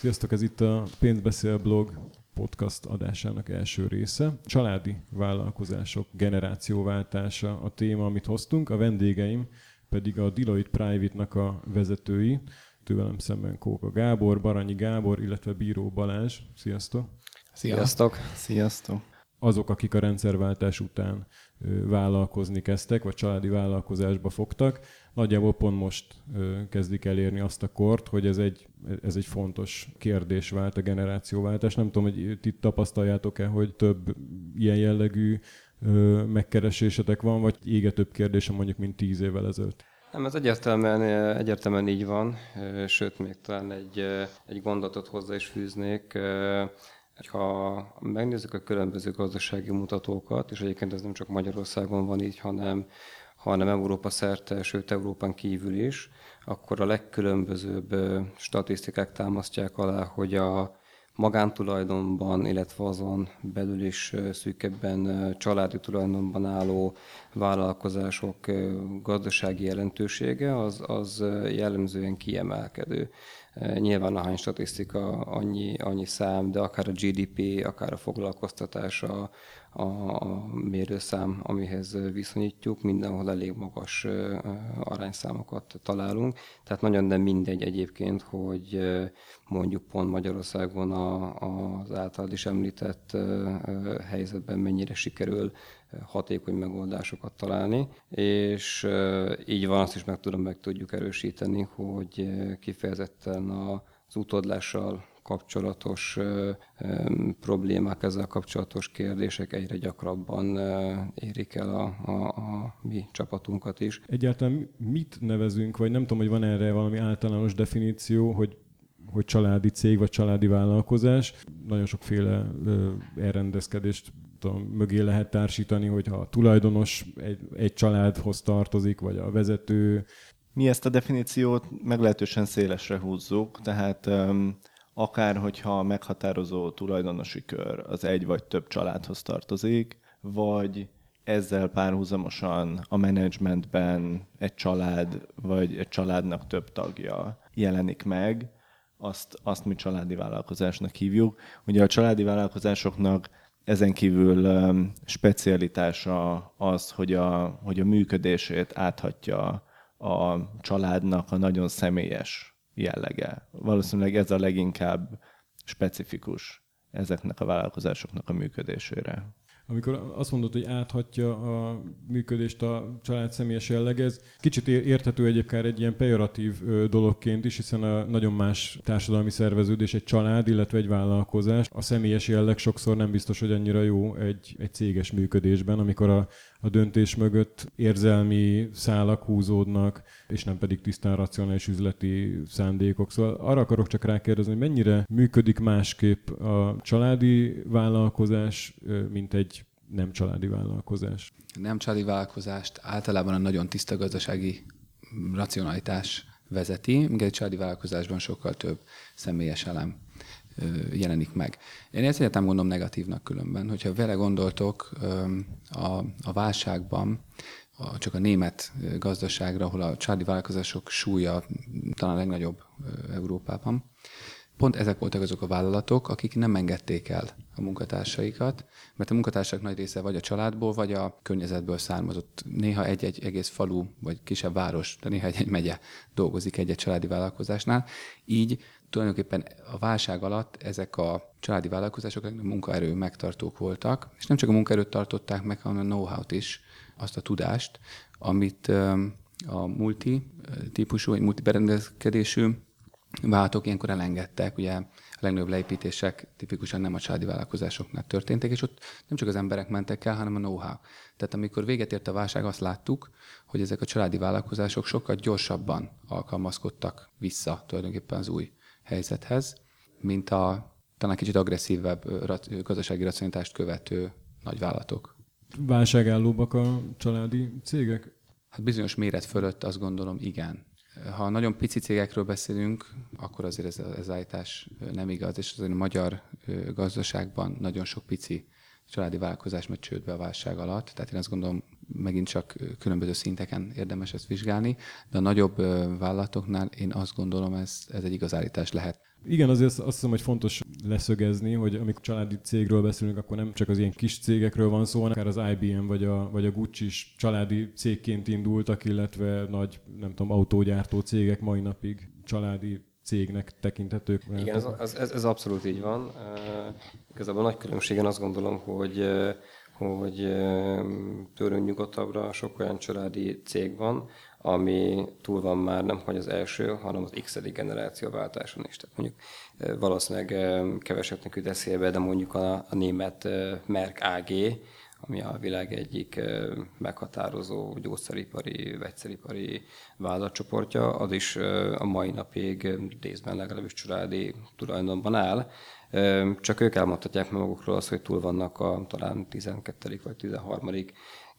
Sziasztok, ez itt a Pénzbeszél blog podcast adásának első része. Családi vállalkozások generációváltása a téma, amit hoztunk. A vendégeim pedig a Deloitte Private-nak a vezetői, tőlem szemben Kóka Gábor, Baranyi Gábor, illetve Bíró Balázs. Sziasztok! Sziasztok! Sziasztok! Azok, akik a rendszerváltás után vállalkozni kezdtek, vagy családi vállalkozásba fogtak, nagyjából pont most kezdik elérni azt a kort, hogy ez egy, ez egy fontos kérdés vált a generációváltás. Nem tudom, hogy ti tapasztaljátok-e, hogy több ilyen jellegű megkeresésetek van, vagy ége több kérdésem mondjuk, mint tíz évvel ezelőtt? Nem, ez egyértelműen, egyértelműen így van, sőt, még talán egy, egy gondatot hozzá is fűznék. Ha megnézzük a különböző gazdasági mutatókat, és egyébként ez nem csak Magyarországon van így, hanem hanem Európa szerte, sőt Európán kívül is, akkor a legkülönbözőbb statisztikák támasztják alá, hogy a magántulajdonban, illetve azon belül is szűkebben családi tulajdonban álló vállalkozások gazdasági jelentősége az, az jellemzően kiemelkedő. Nyilván a hány statisztika annyi, annyi szám, de akár a GDP, akár a foglalkoztatás, a, a, a mérőszám, amihez viszonyítjuk, mindenhol elég magas arányszámokat találunk. Tehát nagyon nem mindegy egyébként, hogy mondjuk pont Magyarországon a, az általad is említett helyzetben mennyire sikerül hatékony megoldásokat találni, és így van, azt is meg tudom, meg tudjuk erősíteni, hogy kifejezetten az utódlással kapcsolatos problémák, ezzel kapcsolatos kérdések egyre gyakrabban érik el a, a, a mi csapatunkat is. Egyáltalán mit nevezünk, vagy nem tudom, hogy van erre valami általános definíció, hogy hogy családi cég vagy családi vállalkozás. Nagyon sokféle elrendezkedést tudom, mögé lehet társítani, hogyha a tulajdonos egy, egy családhoz tartozik, vagy a vezető. Mi ezt a definíciót meglehetősen szélesre húzzuk, tehát akár hogyha a meghatározó tulajdonosi kör az egy vagy több családhoz tartozik, vagy ezzel párhuzamosan a menedzsmentben egy család, vagy egy családnak több tagja jelenik meg, azt, azt mi családi vállalkozásnak hívjuk. Ugye a családi vállalkozásoknak ezen kívül um, specialitása az, hogy a, hogy a működését áthatja a családnak a nagyon személyes jellege. Valószínűleg ez a leginkább specifikus ezeknek a vállalkozásoknak a működésére. Amikor azt mondod, hogy áthatja a működést a család személyes jelleg, ez kicsit érthető egyébként egy ilyen pejoratív dologként is, hiszen a nagyon más társadalmi szerveződés egy család, illetve egy vállalkozás. A személyes jelleg sokszor nem biztos, hogy annyira jó egy, egy céges működésben, amikor a, a döntés mögött érzelmi szálak húzódnak, és nem pedig tisztán racionális üzleti szándékok. Szóval arra akarok csak rákérdezni, hogy mennyire működik másképp a családi vállalkozás, mint egy nem családi vállalkozás. Nem családi vállalkozást általában a nagyon tiszta gazdasági racionalitás vezeti, míg egy családi vállalkozásban sokkal több személyes elem jelenik meg. Én ezt egyetem gondolom negatívnak különben, hogyha vele gondoltok a, a válságban, csak a német gazdaságra, ahol a családi vállalkozások súlya talán a legnagyobb Európában, pont ezek voltak azok a vállalatok, akik nem engedték el a munkatársaikat, mert a munkatársak nagy része vagy a családból, vagy a környezetből származott. Néha egy-egy egész falu, vagy kisebb város, de néha egy-egy megye dolgozik egy-egy családi vállalkozásnál. Így tulajdonképpen a válság alatt ezek a családi vállalkozások a munkaerő megtartók voltak, és nem csak a munkaerőt tartották meg, hanem a know-how-t is, azt a tudást, amit a multi típusú, vagy multi berendezkedésű vállalatok ilyenkor elengedtek, ugye a legnagyobb leépítések tipikusan nem a családi vállalkozásoknál történtek, és ott nem csak az emberek mentek el, hanem a know-how. Tehát amikor véget ért a válság, azt láttuk, hogy ezek a családi vállalkozások sokkal gyorsabban alkalmazkodtak vissza tulajdonképpen az új helyzethez, mint a talán kicsit agresszívebb gazdasági racionalitást követő nagyvállalatok. Válságállóbbak a családi cégek? Hát bizonyos méret fölött azt gondolom igen. Ha nagyon pici cégekről beszélünk, akkor azért ez, ez állítás nem igaz, és azért a magyar gazdaságban nagyon sok pici családi vállalkozás megy csődbe a válság alatt. Tehát én azt gondolom, megint csak különböző szinteken érdemes ezt vizsgálni, de a nagyobb vállalatoknál én azt gondolom, ez, ez egy igazállítás lehet. Igen, azért azt hiszem, hogy fontos leszögezni, hogy amikor családi cégről beszélünk, akkor nem csak az ilyen kis cégekről van szó, hanem akár az IBM vagy a, vagy a Gucci is családi cégként indultak, illetve nagy, nem tudom, autógyártó cégek mai napig családi cégnek tekinthetők. Igen, ez, ez, ez abszolút így van. Uh, igazából nagy különbségen azt gondolom, hogy hogy tőlünk nyugodtabbra sok olyan családi cég van, ami túl van már nem hogy az első, hanem az x generációváltáson is. Tehát mondjuk valószínűleg keveseknek jut eszébe, de mondjuk a, a német Merck AG, ami a világ egyik meghatározó gyógyszeripari, vegyszeripari vállalatcsoportja, az is a mai napig részben legalábbis családi tulajdonban áll. Csak ők elmondhatják meg magukról azt, hogy túl vannak a talán 12. vagy 13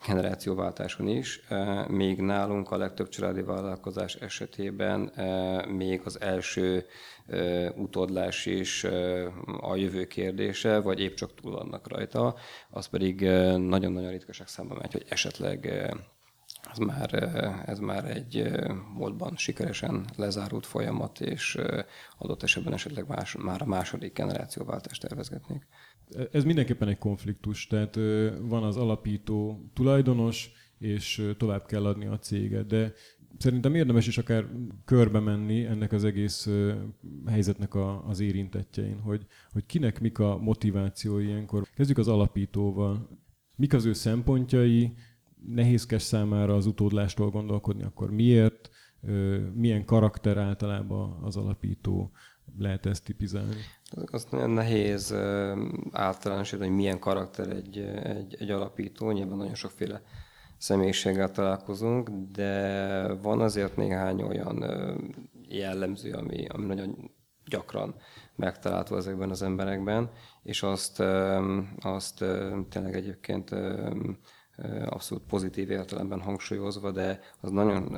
generációváltáson is, még nálunk a legtöbb családi vállalkozás esetében még az első utódlás is a jövő kérdése, vagy épp csak túl vannak rajta, az pedig nagyon-nagyon ritkaság számba megy, hogy esetleg ez már, ez már egy múltban sikeresen lezárult folyamat, és adott esetben esetleg más, már a második generációváltást tervezgetnék. Ez mindenképpen egy konfliktus, tehát van az alapító tulajdonos, és tovább kell adni a céget, de szerintem érdemes is akár körbe menni ennek az egész helyzetnek a, az érintettjein, hogy, hogy kinek mik a motivációi ilyenkor. Kezdjük az alapítóval. Mik az ő szempontjai, nehézkes számára az utódlástól gondolkodni, akkor miért, milyen karakter általában az alapító, lehet ezt tipizálni? Az nagyon nehéz általánosítani, hogy milyen karakter egy, egy, egy alapító. Nyilván nagyon sokféle személyiséggel találkozunk, de van azért néhány olyan jellemző, ami, ami nagyon gyakran megtalálható ezekben az emberekben, és azt, azt tényleg egyébként abszolút pozitív értelemben hangsúlyozva, de az nagyon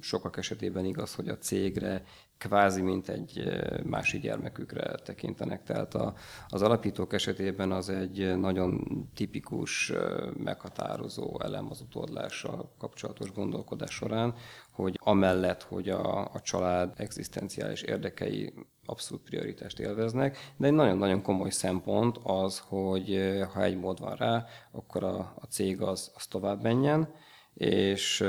sokak esetében igaz, hogy a cégre kvázi mint egy másik gyermekükre tekintenek. Tehát a, az alapítók esetében az egy nagyon tipikus, meghatározó elem az utódlással kapcsolatos gondolkodás során, hogy amellett, hogy a, a család egzisztenciális érdekei abszolút prioritást élveznek, de egy nagyon-nagyon komoly szempont az, hogy ha egy mód van rá, akkor a, a cég az, az tovább menjen, és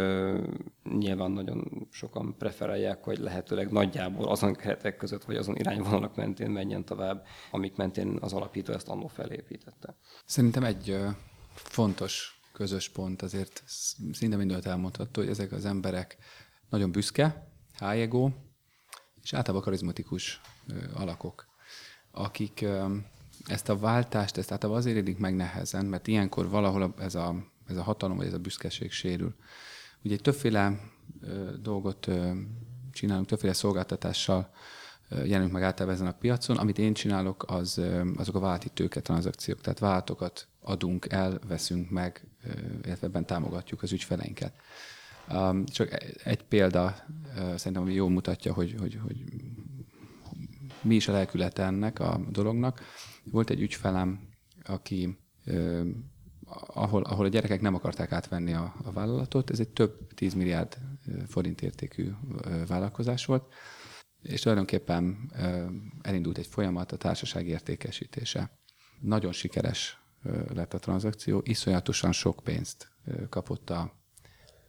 nyilván nagyon sokan preferálják, hogy lehetőleg nagyjából azon keretek között, vagy azon irányvonalak mentén menjen tovább, amik mentén az alapító ezt annó felépítette. Szerintem egy fontos közös pont azért szinte mindent elmondható, hogy ezek az emberek nagyon büszke, ego, és általában karizmatikus alakok, akik ezt a váltást, ezt általában azért élik meg nehezen, mert ilyenkor valahol ez a ez a hatalom, vagy ez a büszkeség sérül. Ugye többféle ö, dolgot ö, csinálunk, többféle szolgáltatással jelenünk meg általában ezen a piacon. Amit én csinálok, az, azok a válti tőke tranzakciók, tehát váltokat adunk el, veszünk meg, illetve ebben támogatjuk az ügyfeleinket. Um, csak egy példa szerintem, ami jól mutatja, hogy, hogy, hogy mi is a lelkülete ennek a dolognak. Volt egy ügyfelem, aki ahol, ahol a gyerekek nem akarták átvenni a, a vállalatot. Ez egy több 10 milliárd forint értékű vállalkozás volt, és tulajdonképpen elindult egy folyamat a társaság értékesítése. Nagyon sikeres lett a tranzakció, iszonyatosan sok pénzt kapott a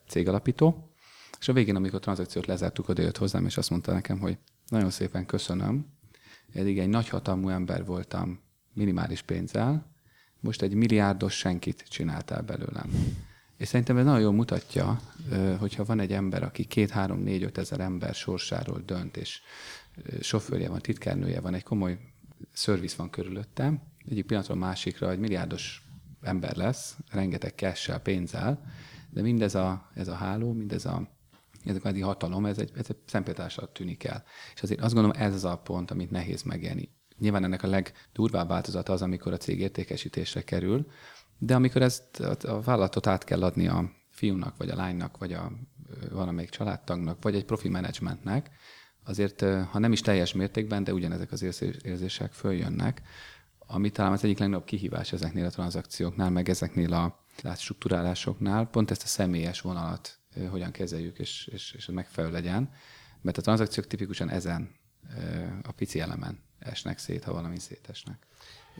cégalapító, és a végén, amikor a tranzakciót lezártuk, oda jött hozzám, és azt mondta nekem, hogy nagyon szépen köszönöm, eddig egy nagyhatalmú ember voltam minimális pénzzel, most egy milliárdos senkit csináltál belőlem. És szerintem ez nagyon jól mutatja, hogyha van egy ember, aki két, három, négy, öt ezer ember sorsáról dönt, és sofőrje van, titkárnője van, egy komoly szerviz van körülöttem, egyik pillanatról másikra egy milliárdos ember lesz, rengeteg cash pénzzel, de mindez a, ez a háló, mindez a, ez a hatalom, ez egy, ez egy szempéltásra tűnik el. És azért azt gondolom, ez az a pont, amit nehéz megélni. Nyilván ennek a legdurvább változata az, amikor a cég értékesítésre kerül, de amikor ezt a vállalatot át kell adni a fiúnak, vagy a lánynak, vagy a valamelyik családtagnak, vagy egy profi menedzsmentnek, azért, ha nem is teljes mértékben, de ugyanezek az érzések följönnek, ami talán az egyik legnagyobb kihívás ezeknél a tranzakcióknál, meg ezeknél a átstruktúrálásoknál pont ezt a személyes vonalat hogyan kezeljük, és, és, és megfelelő legyen. Mert a tranzakciók tipikusan ezen a pici elemen esnek szét, ha valami szétesnek.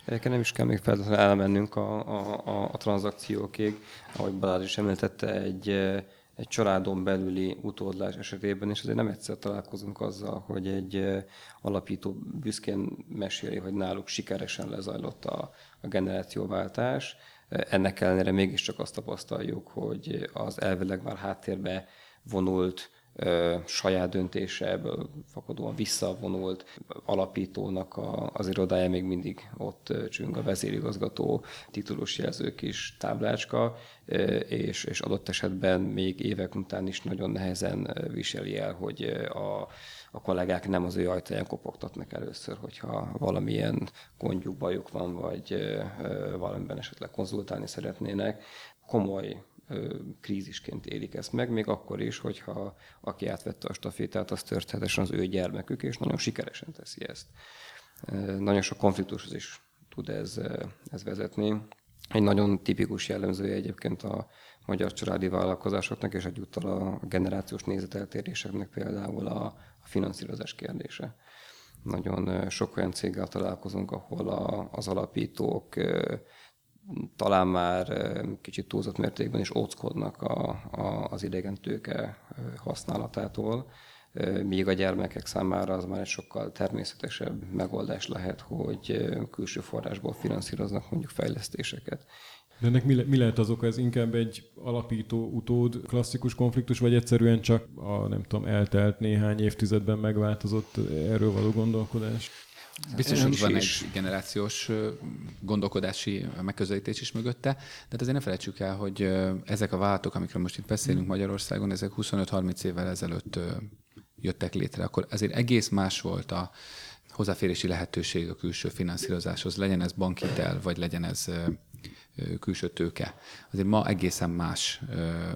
Egyébként nem is kell még feltétlenül elmennünk a, a, a, a tranzakciókig. Ahogy Balázs is említette, egy, egy családon belüli utódlás esetében, és azért nem egyszer találkozunk azzal, hogy egy alapító büszkén meséli, hogy náluk sikeresen lezajlott a, a generációváltás. Ennek ellenére mégiscsak azt tapasztaljuk, hogy az elvileg már háttérbe vonult saját döntése, ebből fakadóan visszavonult alapítónak a, az irodája még mindig ott csüng a vezérigazgató titulus jelző kis táblácska, és, és adott esetben még évek után is nagyon nehezen viseli el, hogy a, a kollégák nem az ő ajtaján kopogtatnak először, hogyha valamilyen gondjuk, bajuk van, vagy valamiben esetleg konzultálni szeretnének. Komoly krízisként élik ezt meg, még akkor is, hogyha aki átvette a stafétát, az történetesen az ő gyermekük, és nagyon sikeresen teszi ezt. Nagyon sok konfliktushoz is tud ez, ez vezetni. Egy nagyon tipikus jellemzője egyébként a magyar családi vállalkozásoknak, és egyúttal a generációs nézeteltéréseknek például a, a finanszírozás kérdése. Nagyon sok olyan céggel találkozunk, ahol a, az alapítók talán már kicsit túlzott mértékben is óckodnak a, a, az idegen tőke használatától, míg a gyermekek számára az már egy sokkal természetesebb megoldás lehet, hogy külső forrásból finanszíroznak mondjuk fejlesztéseket. De ennek mi, le, mi lehet az oka? Ez inkább egy alapító utód klasszikus konfliktus, vagy egyszerűen csak a nem tudom, eltelt néhány évtizedben megváltozott erről való gondolkodás? Biztos, hogy van is. egy generációs gondolkodási megközelítés is mögötte, de hát azért ne felejtsük el, hogy ezek a vállalatok, amikről most itt beszélünk Magyarországon, ezek 25-30 évvel ezelőtt jöttek létre. Akkor azért egész más volt a hozzáférési lehetőség a külső finanszírozáshoz, legyen ez bankitel, vagy legyen ez külső tőke. Azért ma egészen más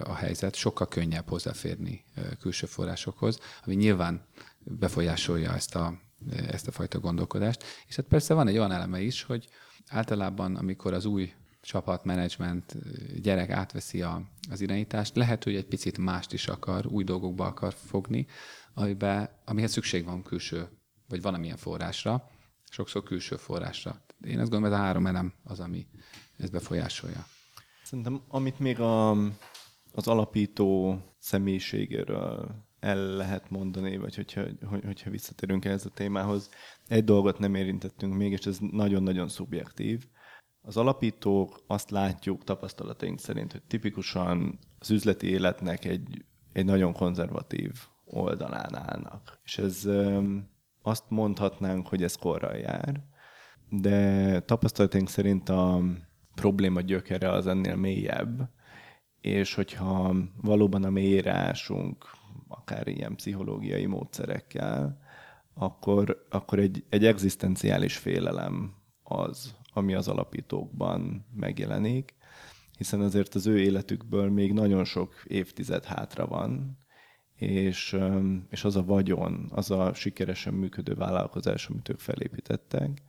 a helyzet, sokkal könnyebb hozzáférni külső forrásokhoz, ami nyilván befolyásolja ezt a ezt a fajta gondolkodást. És hát persze van egy olyan eleme is, hogy általában, amikor az új csapat, menedzsment, gyerek átveszi a, az irányítást, lehet, hogy egy picit mást is akar, új dolgokba akar fogni, amiben, amihez szükség van külső, vagy valamilyen forrásra, sokszor külső forrásra. Én azt gondolom, ez a három elem az, ami ezt befolyásolja. Szerintem, amit még a, az alapító személyiségéről el lehet mondani, vagy hogyha, hogyha visszatérünk ehhez a témához, egy dolgot nem érintettünk még, és ez nagyon-nagyon szubjektív. Az alapítók azt látjuk tapasztalataink szerint, hogy tipikusan az üzleti életnek egy, egy nagyon konzervatív oldalán állnak. És ez azt mondhatnánk, hogy ez korral jár, de tapasztalataink szerint a probléma gyökere az ennél mélyebb, és hogyha valóban a mélyére ásunk, akár ilyen pszichológiai módszerekkel, akkor, akkor egy, egy egzisztenciális félelem az, ami az alapítókban megjelenik, hiszen azért az ő életükből még nagyon sok évtized hátra van, és, és az a vagyon, az a sikeresen működő vállalkozás, amit ők felépítettek,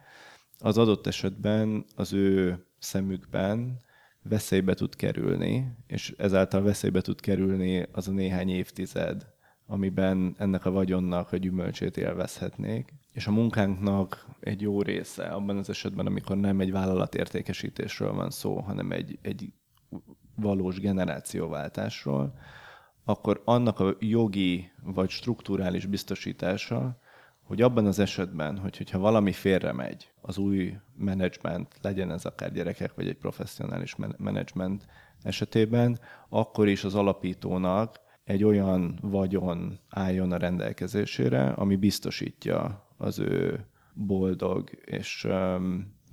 az adott esetben az ő szemükben veszélybe tud kerülni, és ezáltal veszélybe tud kerülni az a néhány évtized, amiben ennek a vagyonnak a gyümölcsét élvezhetnék. És a munkánknak egy jó része abban az esetben, amikor nem egy vállalatértékesítésről van szó, hanem egy, egy valós generációváltásról, akkor annak a jogi vagy strukturális biztosítása, hogy abban az esetben, hogy, hogyha valami félre megy, az új menedzsment, legyen ez akár gyerekek, vagy egy professzionális menedzsment esetében, akkor is az alapítónak egy olyan vagyon álljon a rendelkezésére, ami biztosítja az ő boldog és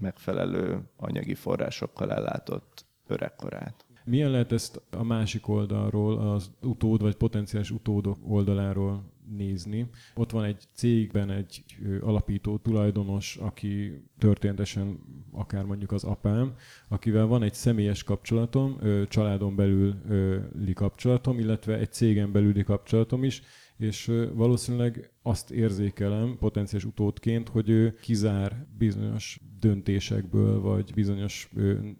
megfelelő anyagi forrásokkal ellátott öregkorát. Milyen lehet ezt a másik oldalról, az utód vagy potenciális utódok oldaláról nézni. Ott van egy cégben egy alapító tulajdonos, aki történetesen akár mondjuk az apám, akivel van egy személyes kapcsolatom, családon belüli kapcsolatom, illetve egy cégen belüli kapcsolatom is, és valószínűleg azt érzékelem potenciális utódként, hogy ő kizár bizonyos döntésekből, vagy bizonyos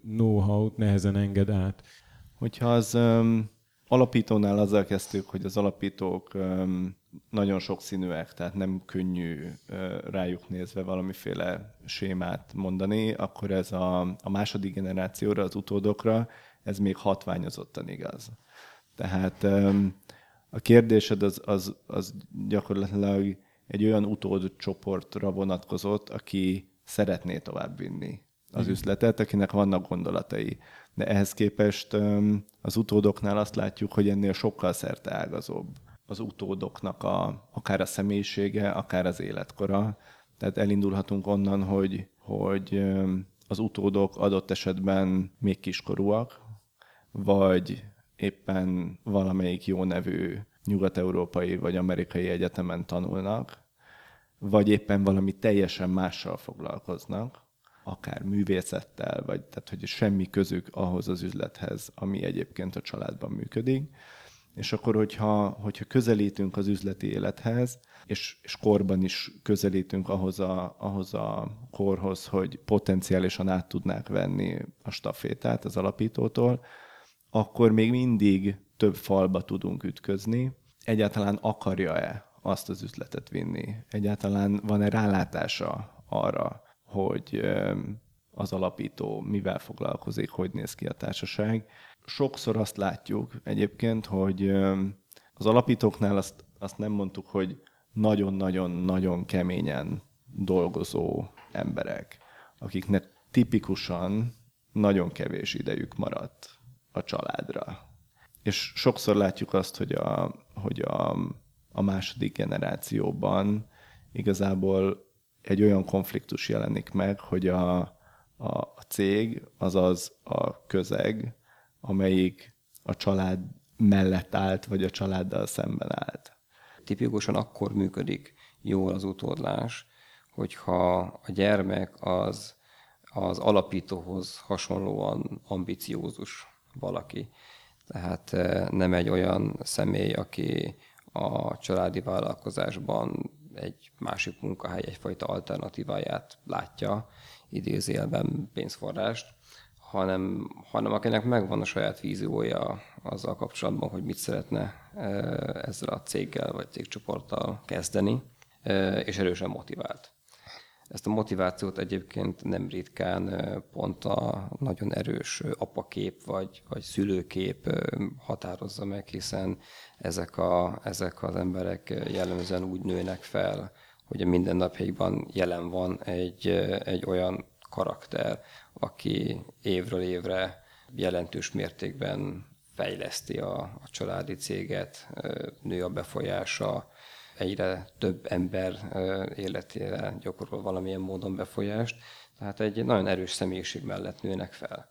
know-how-t nehezen enged át. Hogyha az um, alapítónál azzal kezdtük, hogy az alapítók um, nagyon sokszínűek, tehát nem könnyű rájuk nézve valamiféle sémát mondani, akkor ez a, a második generációra, az utódokra, ez még hatványozottan igaz. Tehát a kérdésed az, az, az gyakorlatilag egy olyan utód csoportra vonatkozott, aki szeretné továbbvinni az üzletet, akinek vannak gondolatai. De ehhez képest az utódoknál azt látjuk, hogy ennél sokkal szerte ágazóbb az utódoknak a, akár a személyisége, akár az életkora. Tehát elindulhatunk onnan, hogy, hogy az utódok adott esetben még kiskorúak, vagy éppen valamelyik jó nevű nyugat-európai vagy amerikai egyetemen tanulnak, vagy éppen valami teljesen mással foglalkoznak, akár művészettel, vagy tehát, hogy semmi közük ahhoz az üzlethez, ami egyébként a családban működik. És akkor, hogyha, hogyha közelítünk az üzleti élethez, és, és korban is közelítünk ahhoz a, ahhoz a korhoz, hogy potenciálisan át tudnák venni a stafétát az alapítótól, akkor még mindig több falba tudunk ütközni. Egyáltalán akarja-e azt az üzletet vinni? Egyáltalán van-e rálátása arra, hogy az alapító mivel foglalkozik, hogy néz ki a társaság. Sokszor azt látjuk egyébként, hogy az alapítóknál azt, azt nem mondtuk, hogy nagyon-nagyon-nagyon keményen dolgozó emberek, akiknek tipikusan nagyon kevés idejük maradt a családra. És sokszor látjuk azt, hogy a, hogy a, a második generációban igazából egy olyan konfliktus jelenik meg, hogy a, a, a cég, azaz a közeg, amelyik a család mellett állt, vagy a családdal szemben állt. Tipikusan akkor működik jól az utódlás, hogyha a gyermek az, az alapítóhoz hasonlóan ambiciózus valaki. Tehát eh, nem egy olyan személy, aki a családi vállalkozásban egy másik munkahely egyfajta alternatíváját látja, idézélben pénzforrást, hanem, hanem akinek megvan a saját víziója azzal kapcsolatban, hogy mit szeretne ezzel a céggel vagy cégcsoporttal kezdeni, és erősen motivált. Ezt a motivációt egyébként nem ritkán pont a nagyon erős apakép vagy, vagy szülőkép határozza meg, hiszen ezek, a, ezek az emberek jellemzően úgy nőnek fel, hogy a mindennapjaikban jelen van egy, egy olyan karakter, aki évről évre jelentős mértékben fejleszti a, a családi céget, nő a befolyása, egyre több ember életére gyakorol valamilyen módon befolyást. Tehát egy nagyon erős személyiség mellett nőnek fel.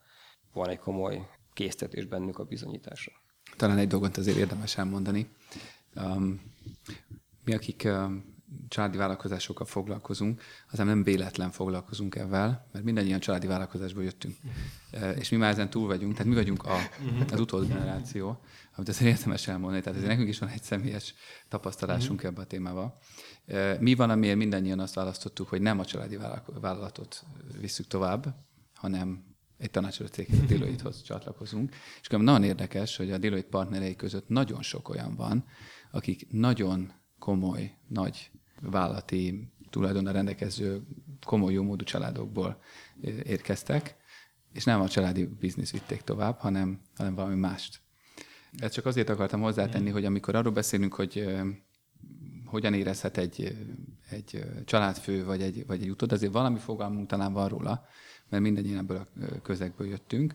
Van egy komoly késztetés bennük a bizonyításra. Talán egy dolgot azért érdemes elmondani. Um, mi, akik um, családi vállalkozásokkal foglalkozunk, az nem véletlen foglalkozunk ezzel, mert mindannyian családi vállalkozásból jöttünk. Uh, és mi már ezen túl vagyunk, tehát mi vagyunk a, az utódó generáció, amit azért érdemes elmondani, tehát azért nekünk is van egy személyes tapasztalásunk ebbe a témába. Uh, mi van, amiért mindannyian azt választottuk, hogy nem a családi vállalatot visszük tovább, hanem egy tanácsadó cég Deloitte-hoz csatlakozunk. És nagyon érdekes, hogy a Deloitte partnerei között nagyon sok olyan van, akik nagyon komoly, nagy vállalati tulajdonra rendelkező, komoly jómódú családokból érkeztek, és nem a családi biznisz vitték tovább, hanem, hanem valami mást. Ezt csak azért akartam hozzátenni, hogy amikor arról beszélünk, hogy hogyan érezhet egy, egy családfő vagy egy, vagy egy utód, azért valami fogalmunk talán van róla, mert mindannyian ebből a közegből jöttünk.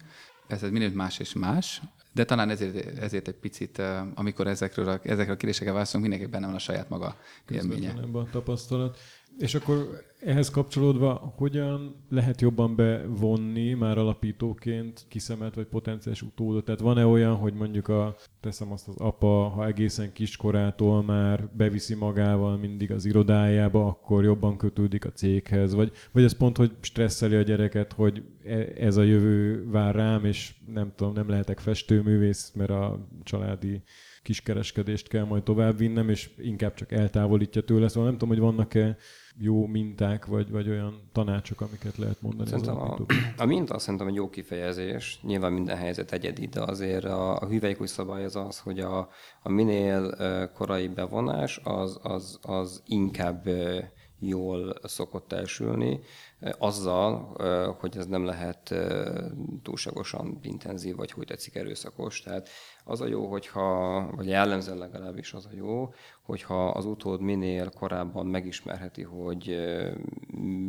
Ez mindig más és más, de talán ezért, ezért egy picit, amikor ezekről a, ezekről a kérdésekkel válaszolunk, mindenki benne van a saját maga élménye. A tapasztalat. És akkor ehhez kapcsolódva hogyan lehet jobban bevonni már alapítóként kiszemelt vagy potenciális utódot? Tehát van-e olyan, hogy mondjuk a, teszem azt az apa, ha egészen kiskorától már beviszi magával mindig az irodájába, akkor jobban kötődik a céghez? Vagy, vagy ez pont, hogy stresszeli a gyereket, hogy e, ez a jövő vár rám, és nem tudom, nem lehetek festőművész, mert a családi kiskereskedést kell majd továbbvinnem, és inkább csak eltávolítja tőle. Szóval nem tudom, hogy vannak-e jó minták, vagy, vagy olyan tanácsok, amiket lehet mondani szerintem a, a minta szerintem egy jó kifejezés, nyilván minden helyzet egyedi, de azért a, a hüvelykúj szabály az az, hogy a, a minél korai bevonás az, az, az inkább jól szokott elsülni, azzal, hogy ez nem lehet túlságosan intenzív, vagy hogy tetszik erőszakos. Tehát az a jó, hogyha, vagy jellemzően legalábbis az a jó, hogyha az utód minél korábban megismerheti, hogy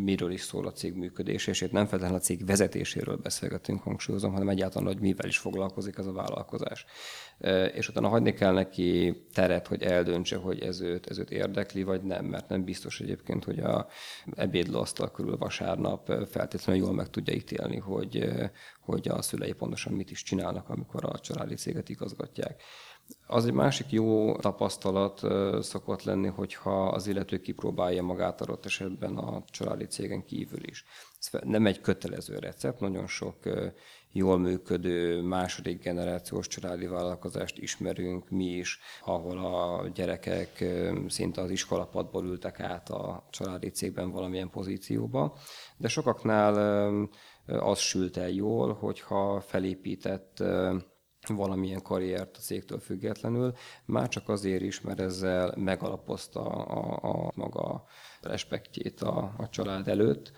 miről is szól a cég működése, és itt nem feltétlenül a cég vezetéséről beszélgetünk, hangsúlyozom, hanem egyáltalán, hogy mivel is foglalkozik ez a vállalkozás. És utána hagyni kell neki teret, hogy eldöntse, hogy ez őt, ez őt érdekli, vagy nem, mert nem biztos egyébként, hogy a ebédlóasztal körül vasárnap feltétlenül jól meg tudja ítélni, hogy, hogy a szülei pontosan mit is csinálnak, amikor a családi céget igazgatják. Az egy másik jó tapasztalat szokott lenni, hogyha az illető kipróbálja magát adott esetben a családi cégen kívül is. Ez nem egy kötelező recept, nagyon sok jól működő második generációs családi vállalkozást ismerünk mi is, ahol a gyerekek szinte az iskolapadból ültek át a családi cégben valamilyen pozícióba, de sokaknál az sült el jól, hogyha felépített valamilyen karriert a cégtől függetlenül, már csak azért is, mert ezzel megalapozta a, a maga respektjét a, a család előtt,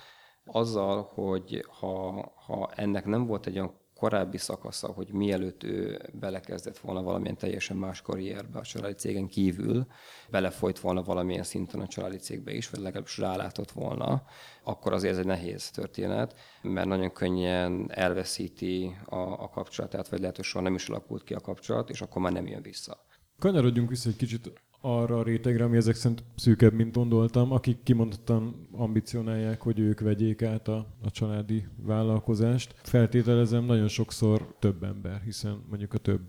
azzal, hogy ha, ha ennek nem volt egy olyan korábbi szakasza, hogy mielőtt ő belekezdett volna valamilyen teljesen más karrierbe a családi cégen kívül, belefolyt volna valamilyen szinten a családi cégbe is, vagy legalábbis rálátott volna, akkor azért ez egy nehéz történet, mert nagyon könnyen elveszíti a, a kapcsolatát, vagy lehet, hogy soha nem is alakult ki a kapcsolat, és akkor már nem jön vissza. Kanyarodjunk vissza egy kicsit arra a rétegre, ami ezek szerint szűkebb, mint gondoltam, akik kimondottan ambicionálják, hogy ők vegyék át a, a családi vállalkozást. Feltételezem nagyon sokszor több ember, hiszen mondjuk a több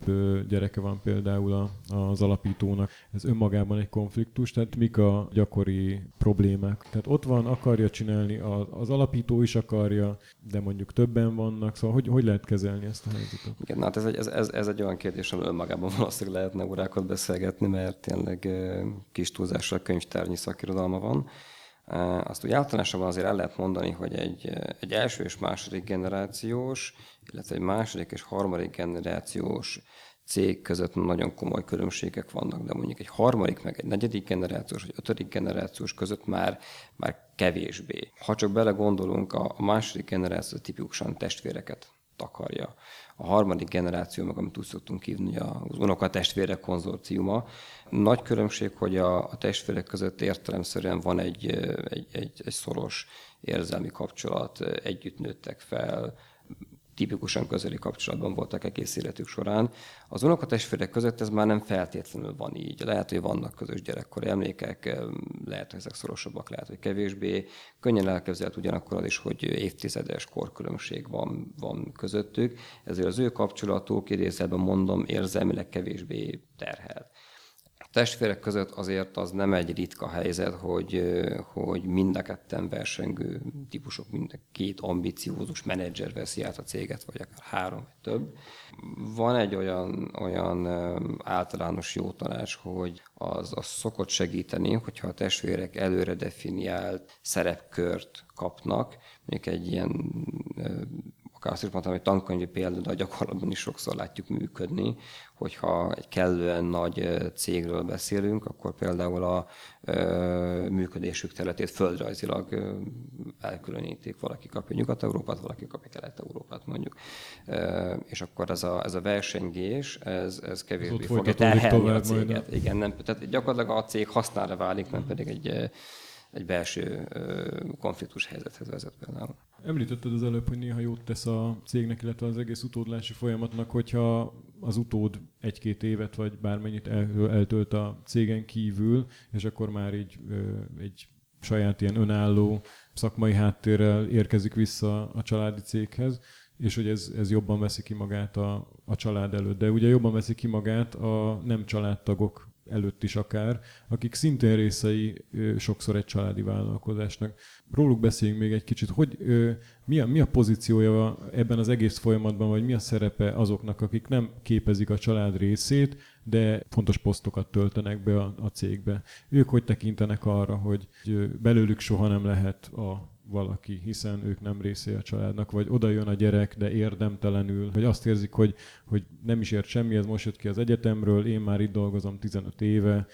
gyereke van például a, az alapítónak. Ez önmagában egy konfliktus, tehát mik a gyakori problémák. Tehát ott van, akarja csinálni, az, az alapító is akarja, de mondjuk többen vannak, szóval hogy, hogy lehet kezelni ezt a helyzetet? Igen, hát ez egy, ez, ez, ez egy olyan kérdés, amiről önmagában valószínűleg lehetne órákat beszélgetni, mert tényleg kis túlzással könyvtárnyi szakirodalma van. Azt úgy általánosabban azért el lehet mondani, hogy egy, egy első és második generációs, illetve egy második és harmadik generációs cég között nagyon komoly különbségek vannak, de mondjuk egy harmadik, meg egy negyedik generációs, vagy ötödik generációs között már, már kevésbé. Ha csak belegondolunk, a, a második generáció tipikusan testvéreket takarja a harmadik generáció, meg amit úgy szoktunk hívni, az unokatestvérek konzorciuma. Nagy különbség, hogy a, a testvérek között értelemszerűen van egy, egy, egy, egy szoros érzelmi kapcsolat, együtt nőttek fel, tipikusan közeli kapcsolatban voltak egész életük során. Az unokatestvérek között ez már nem feltétlenül van így. Lehet, hogy vannak közös gyerekkori emlékek, lehet, hogy ezek szorosabbak, lehet, hogy kevésbé. Könnyen elképzelhet ugyanakkor az is, hogy évtizedes korkülönbség van, van közöttük, ezért az ő kapcsolatuk, idézőben mondom, érzelmileg kevésbé terhelt testvérek között azért az nem egy ritka helyzet, hogy, hogy mind a ketten versengő típusok, mind a két ambiciózus menedzser veszi át a céget, vagy akár három, vagy több. Van egy olyan, olyan általános jó tanács, hogy az, az szokott segíteni, hogyha a testvérek előre definiált szerepkört kapnak, mondjuk egy ilyen azt is mondtam, hogy tankönyvi példa, de a gyakorlatban is sokszor látjuk működni, hogyha egy kellően nagy cégről beszélünk, akkor például a működésük területét földrajzilag elkülönítik. Valaki kapja Nyugat-Európát, valaki kapja Kelet-Európát mondjuk. És akkor ez a, ez a versengés, ez, ez kevésbé fogja terhelni a céget. Igen, nem, tehát gyakorlatilag a cég hasznára válik, nem pedig egy egy belső konfliktus helyzethez vezet például. Említetted az előbb, hogy néha jót tesz a cégnek, illetve az egész utódlási folyamatnak, hogyha az utód egy-két évet, vagy bármennyit el, eltölt a cégen kívül, és akkor már így egy saját ilyen önálló szakmai háttérrel érkezik vissza a családi céghez, és hogy ez, ez jobban veszi ki magát a, a család előtt. De ugye jobban veszi ki magát a nem családtagok előtt is akár, akik szintén részei sokszor egy családi vállalkozásnak. Róluk beszéljünk még egy kicsit, hogy mi a, mi a pozíciója ebben az egész folyamatban, vagy mi a szerepe azoknak, akik nem képezik a család részét, de fontos posztokat töltenek be a, a cégbe. Ők hogy tekintenek arra, hogy belőlük soha nem lehet a valaki, hiszen ők nem része a családnak, vagy oda jön a gyerek, de érdemtelenül, vagy azt érzik, hogy, hogy nem is ért semmi, ez most jött ki az egyetemről, én már itt dolgozom 15 éve,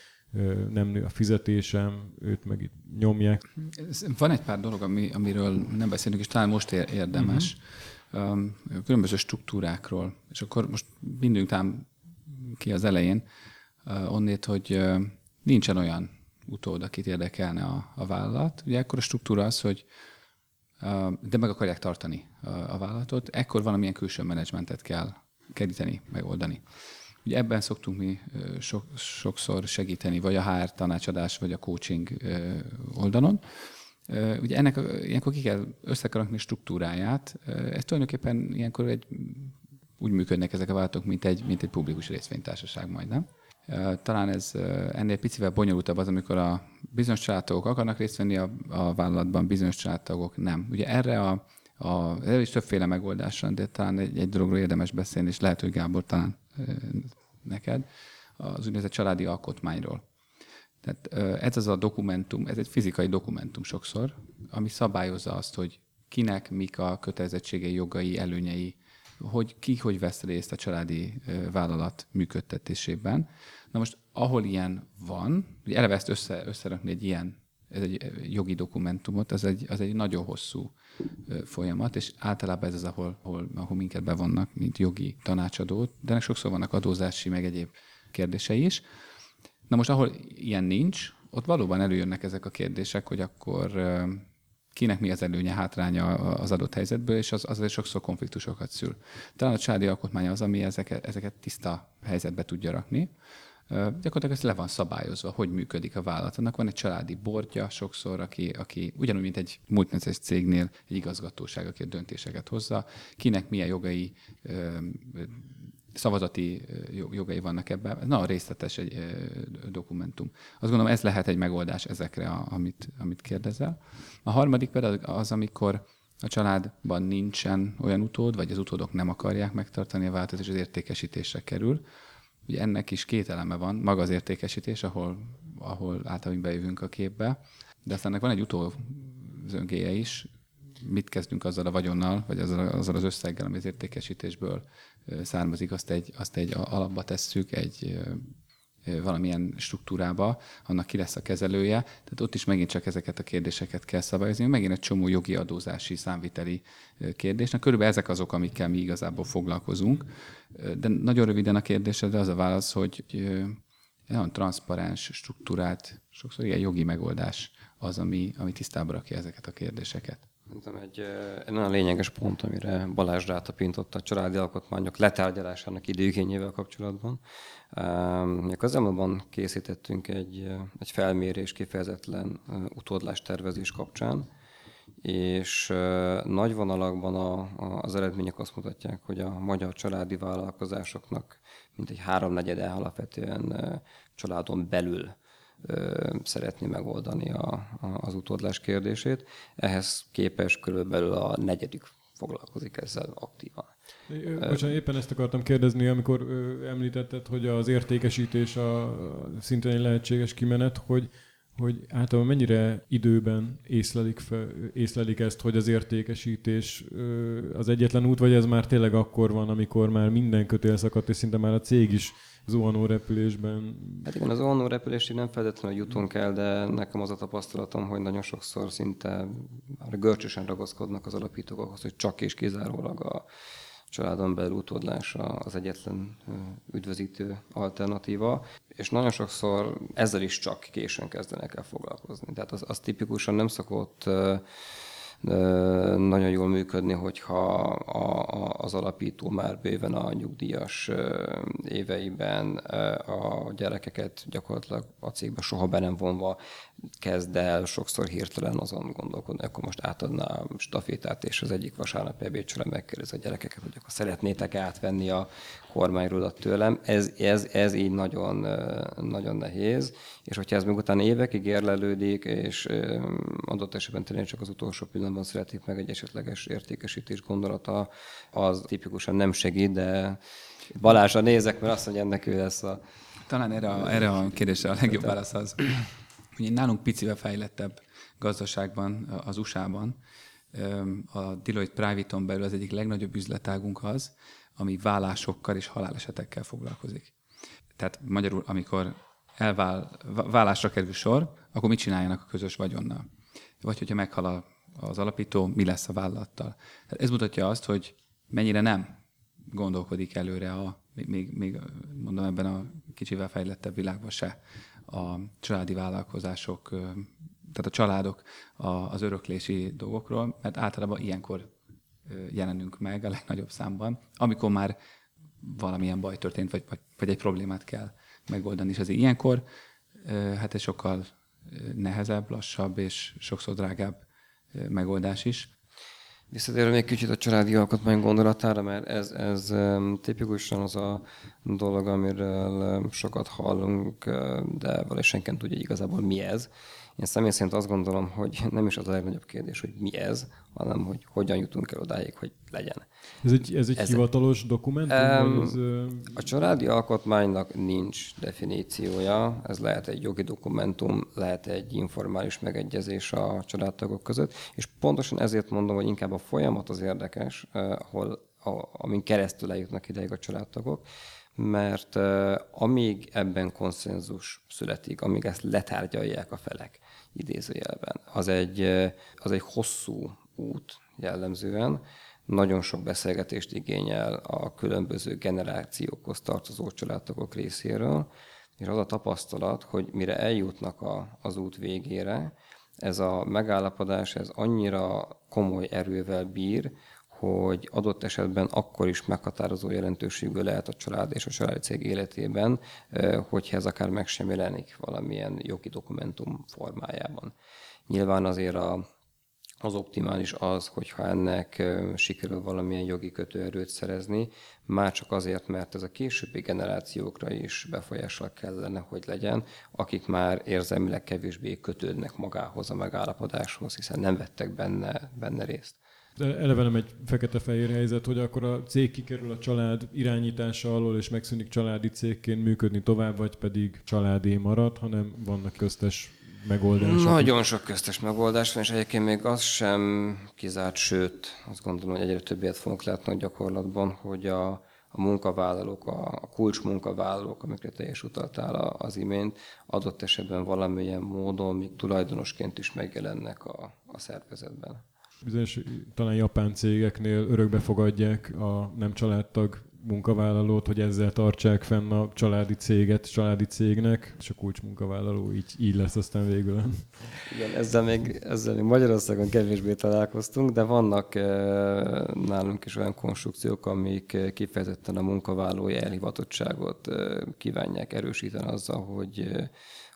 nem nő a fizetésem, őt meg itt nyomják. Van egy pár dolog, ami, amiről nem beszélünk, és talán most érdemes. Uh-huh. Különböző struktúrákról, és akkor most mindünk tám ki az elején, onnét, hogy nincsen olyan utód, akit érdekelne a, a vállalat. Ugye akkor a struktúra az, hogy de meg akarják tartani a, a vállalatot, ekkor valamilyen külső menedzsmentet kell keríteni, megoldani. Ugye ebben szoktunk mi sok, sokszor segíteni, vagy a HR tanácsadás, vagy a coaching oldalon. Ugye ennek ilyenkor ki kell összekarakni struktúráját. Ez tulajdonképpen ilyenkor egy, úgy működnek ezek a vállalatok, mint egy, mint egy publikus részvénytársaság majdnem. Talán ez ennél picivel bonyolultabb az, amikor a bizonyos családtagok akarnak részt venni a, a vállalatban, bizonyos családtagok nem. Ugye erre a, a, erre is többféle megoldás van, de talán egy, egy dologról érdemes beszélni, és lehet, hogy Gábor talán neked, az úgynevezett családi alkotmányról. Tehát ez az a dokumentum, ez egy fizikai dokumentum sokszor, ami szabályozza azt, hogy kinek mik a kötelezettségei, jogai, előnyei, hogy ki hogy vesz részt a családi vállalat működtetésében. Na most, ahol ilyen van, hogy eleve ezt össze, összerakni egy ilyen ez egy jogi dokumentumot, az egy, az egy nagyon hosszú folyamat, és általában ez az, ahol, ahol, ahol minket bevonnak, mint jogi tanácsadót, de ennek sokszor vannak adózási, meg egyéb kérdései is. Na most, ahol ilyen nincs, ott valóban előjönnek ezek a kérdések, hogy akkor kinek mi az előnye, hátránya az adott helyzetből, és az azért sokszor konfliktusokat szül. Talán a családi alkotmány az, ami ezeket, ezeket tiszta helyzetbe tudja rakni. Gyakorlatilag ez le van szabályozva, hogy működik a vállalat. Annak van egy családi bordja sokszor, aki, aki ugyanúgy, mint egy multinacionális cégnél egy igazgatóság, aki a döntéseket hozza, kinek milyen jogai szavazati jogai vannak ebben. Ez nagyon részletes egy dokumentum. Azt gondolom, ez lehet egy megoldás ezekre, amit, amit kérdezel. A harmadik pedig az, amikor a családban nincsen olyan utód, vagy az utódok nem akarják megtartani a változást, és az értékesítésre kerül. Ugye ennek is két eleme van, maga az értékesítés, ahol, ahol általában bejövünk a képbe, de aztán ennek van egy utózöngéje is, mit kezdünk azzal a vagyonnal, vagy azzal, azzal az összeggel, ami az értékesítésből származik, azt egy, azt egy alapba tesszük, egy valamilyen struktúrába, annak ki lesz a kezelője. Tehát ott is megint csak ezeket a kérdéseket kell szabályozni. Megint egy csomó jogi adózási, számviteli kérdés. Na, körülbelül ezek azok, amikkel mi igazából foglalkozunk. De nagyon röviden a kérdésedre az a válasz, hogy nagyon transzparens, struktúrált, sokszor ilyen jogi megoldás az, ami, ami tisztába rakja ezeket a kérdéseket. Szerintem egy, egy nagyon lényeges pont, amire Balázs rátapintott a családi alkotmányok letárgyalásának időigényével kapcsolatban. Mi közelmúltban készítettünk egy, egy felmérés kifejezetlen utódlás tervezés kapcsán, és nagy vonalakban a, az eredmények azt mutatják, hogy a magyar családi vállalkozásoknak mintegy háromnegyede alapvetően családon belül szeretné megoldani a, a, az utódlás kérdését. Ehhez képes körülbelül a negyedik foglalkozik ezzel aktívan. Bocsánat, éppen ezt akartam kérdezni, amikor említetted, hogy az értékesítés a szintén egy lehetséges kimenet, hogy hogy általában mennyire időben észlelik, fel, észlelik ezt, hogy az értékesítés az egyetlen út, vagy ez már tényleg akkor van, amikor már minden kötél szakadt, és szinte már a cég is zuhanó repülésben. Hát igen, az zuhanó repülésig nem feltétlenül jutunk el, de nekem az a tapasztalatom, hogy nagyon sokszor szinte már görcsösen ragaszkodnak az alapítók ahhoz, hogy csak és kizárólag a családon belül utódlása az egyetlen üdvözítő alternatíva, és nagyon sokszor ezzel is csak későn kezdenek el foglalkozni. Tehát az, az tipikusan nem szokott nagyon jól működni, hogyha az alapító már bőven a nyugdíjas éveiben a gyerekeket gyakorlatilag a cégbe soha be nem vonva kezd el sokszor hirtelen azon gondolkodni, akkor most átadná a stafétát, és az egyik vasárnap ebédcsore megkérdezi a gyerekeket, hogy akkor szeretnétek átvenni a kormányrudat tőlem. Ez, ez, ez így nagyon, nagyon nehéz, és hogyha ez még utána évekig érlelődik, és adott esetben tényleg csak az utolsó pillanatban születik meg egy esetleges értékesítés gondolata, az tipikusan nem segít, de Balázsra nézek, mert azt mondja, ennek ő lesz a... Talán erre a, erre a kérdésre a legjobb válasz az, hogy nálunk picivel fejlettebb gazdaságban, az USA-ban, a Deloitte Private-on belül az egyik legnagyobb üzletágunk az, ami vállásokkal és halálesetekkel foglalkozik. Tehát magyarul, amikor elvál, vállásra kerül sor, akkor mit csináljanak a közös vagyonnal? Vagy hogyha meghal a, az alapító, mi lesz a vállalattal? Tehát ez mutatja azt, hogy mennyire nem gondolkodik előre a, még, még mondom ebben a kicsivel fejlettebb világban se a családi vállalkozások, tehát a családok az öröklési dolgokról, mert általában ilyenkor jelenünk meg a legnagyobb számban, amikor már valamilyen baj történt, vagy, vagy, vagy egy problémát kell megoldani. És azért ilyenkor hát egy sokkal nehezebb, lassabb és sokszor drágább megoldás is. Visszatérve még kicsit a családi alkotmány gondolatára, mert ez, ez tipikusan az a dolog, amiről sokat hallunk, de valószínűleg senki nem tudja igazából mi ez. Én személy szerint azt gondolom, hogy nem is az a legnagyobb kérdés, hogy mi ez, hanem hogy hogyan jutunk el odáig, hogy legyen. Ez egy, ez egy ez hivatalos dokumentum? Um, ez, a családi alkotmánynak nincs definíciója, ez lehet egy jogi dokumentum, lehet egy informális megegyezés a családtagok között, és pontosan ezért mondom, hogy inkább a folyamat az érdekes, ahol a, amin keresztül eljutnak ideig a családtagok, mert uh, amíg ebben konszenzus születik, amíg ezt letárgyalják a felek idézőjelben, az egy, az egy hosszú út jellemzően, nagyon sok beszélgetést igényel a különböző generációkhoz tartozó családtagok részéről, és az a tapasztalat, hogy mire eljutnak a, az út végére, ez a megállapodás ez annyira komoly erővel bír, hogy adott esetben akkor is meghatározó jelentőségű lehet a család és a családi cég életében, hogyha ez akár meg sem jelenik valamilyen jogi dokumentum formájában. Nyilván azért a, az optimális az, hogyha ennek sikerül valamilyen jogi kötőerőt szerezni, már csak azért, mert ez a későbbi generációkra is befolyással kellene, hogy legyen, akik már érzelmileg kevésbé kötődnek magához a megállapodáshoz, hiszen nem vettek benne, benne részt. Eleve nem egy fekete-fehér helyzet, hogy akkor a cég kikerül a család irányítása alól, és megszűnik családi cégként működni tovább, vagy pedig családé marad, hanem vannak köztes megoldások. Nagyon sok köztes megoldás van, és egyébként még az sem kizárt, sőt, azt gondolom, hogy egyre többet fogunk látni a gyakorlatban, hogy a, a munkavállalók, a, a kulcs munkavállalók, amikre te is utaltál az imént, adott esetben valamilyen módon még tulajdonosként is megjelennek a, a szervezetben bizonyos talán japán cégeknél örökbe fogadják a nem családtag munkavállalót, hogy ezzel tartsák fenn a családi céget családi cégnek, és a kulcs munkavállaló így, így lesz aztán végül. Igen, ezzel még, ezzel még Magyarországon kevésbé találkoztunk, de vannak e, nálunk is olyan konstrukciók, amik kifejezetten a munkavállalói elhivatottságot e, kívánják erősíteni azzal, hogy e,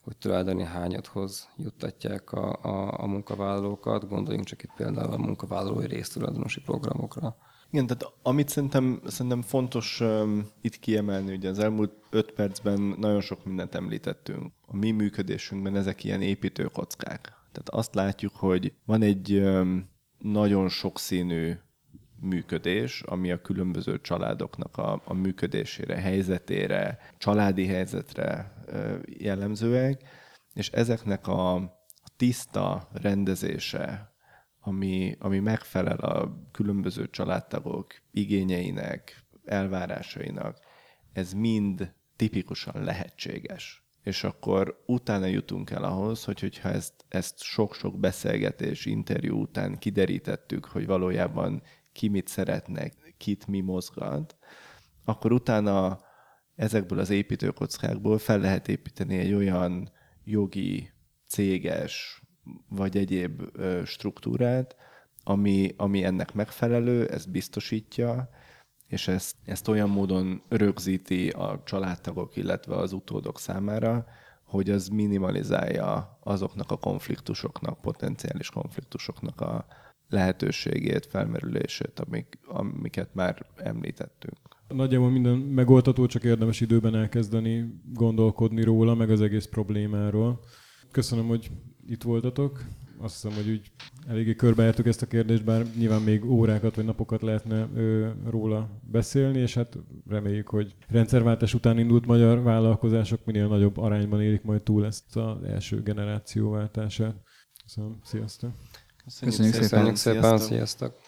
hogy tulajdoni hányadhoz juttatják a, a, a munkavállalókat. Gondoljunk csak itt például a munkavállalói résztulajdonosi programokra. Igen, tehát amit szerintem, szerintem fontos um, itt kiemelni, ugye az elmúlt öt percben nagyon sok mindent említettünk. A mi működésünkben ezek ilyen építőkockák. Tehát azt látjuk, hogy van egy um, nagyon sokszínű működés, ami a különböző családoknak a, a működésére, helyzetére, családi helyzetre jellemzőek, és ezeknek a tiszta rendezése, ami, ami megfelel a különböző családtagok igényeinek, elvárásainak, ez mind tipikusan lehetséges. És akkor utána jutunk el ahhoz, hogy hogyha ezt, ezt sok-sok beszélgetés, interjú után kiderítettük, hogy valójában ki mit szeretne, kit mi mozgat, akkor utána ezekből az építőkockákból fel lehet építeni egy olyan jogi, céges vagy egyéb struktúrát, ami, ami ennek megfelelő, ezt biztosítja, és ezt, ezt olyan módon rögzíti a családtagok, illetve az utódok számára, hogy az minimalizálja azoknak a konfliktusoknak, potenciális konfliktusoknak a lehetőségét, felmerülését, amik, amiket már említettünk. Nagyjából minden megoldható, csak érdemes időben elkezdeni gondolkodni róla, meg az egész problémáról. Köszönöm, hogy itt voltatok. Azt hiszem, hogy úgy eléggé körbeértük ezt a kérdést, bár nyilván még órákat vagy napokat lehetne ö, róla beszélni, és hát reméljük, hogy rendszerváltás után indult magyar vállalkozások minél nagyobb arányban élik majd túl ezt az első generációváltását. Köszönöm, sziasztok! Köszönjük szépen. Köszönjük szépen, sziasztok!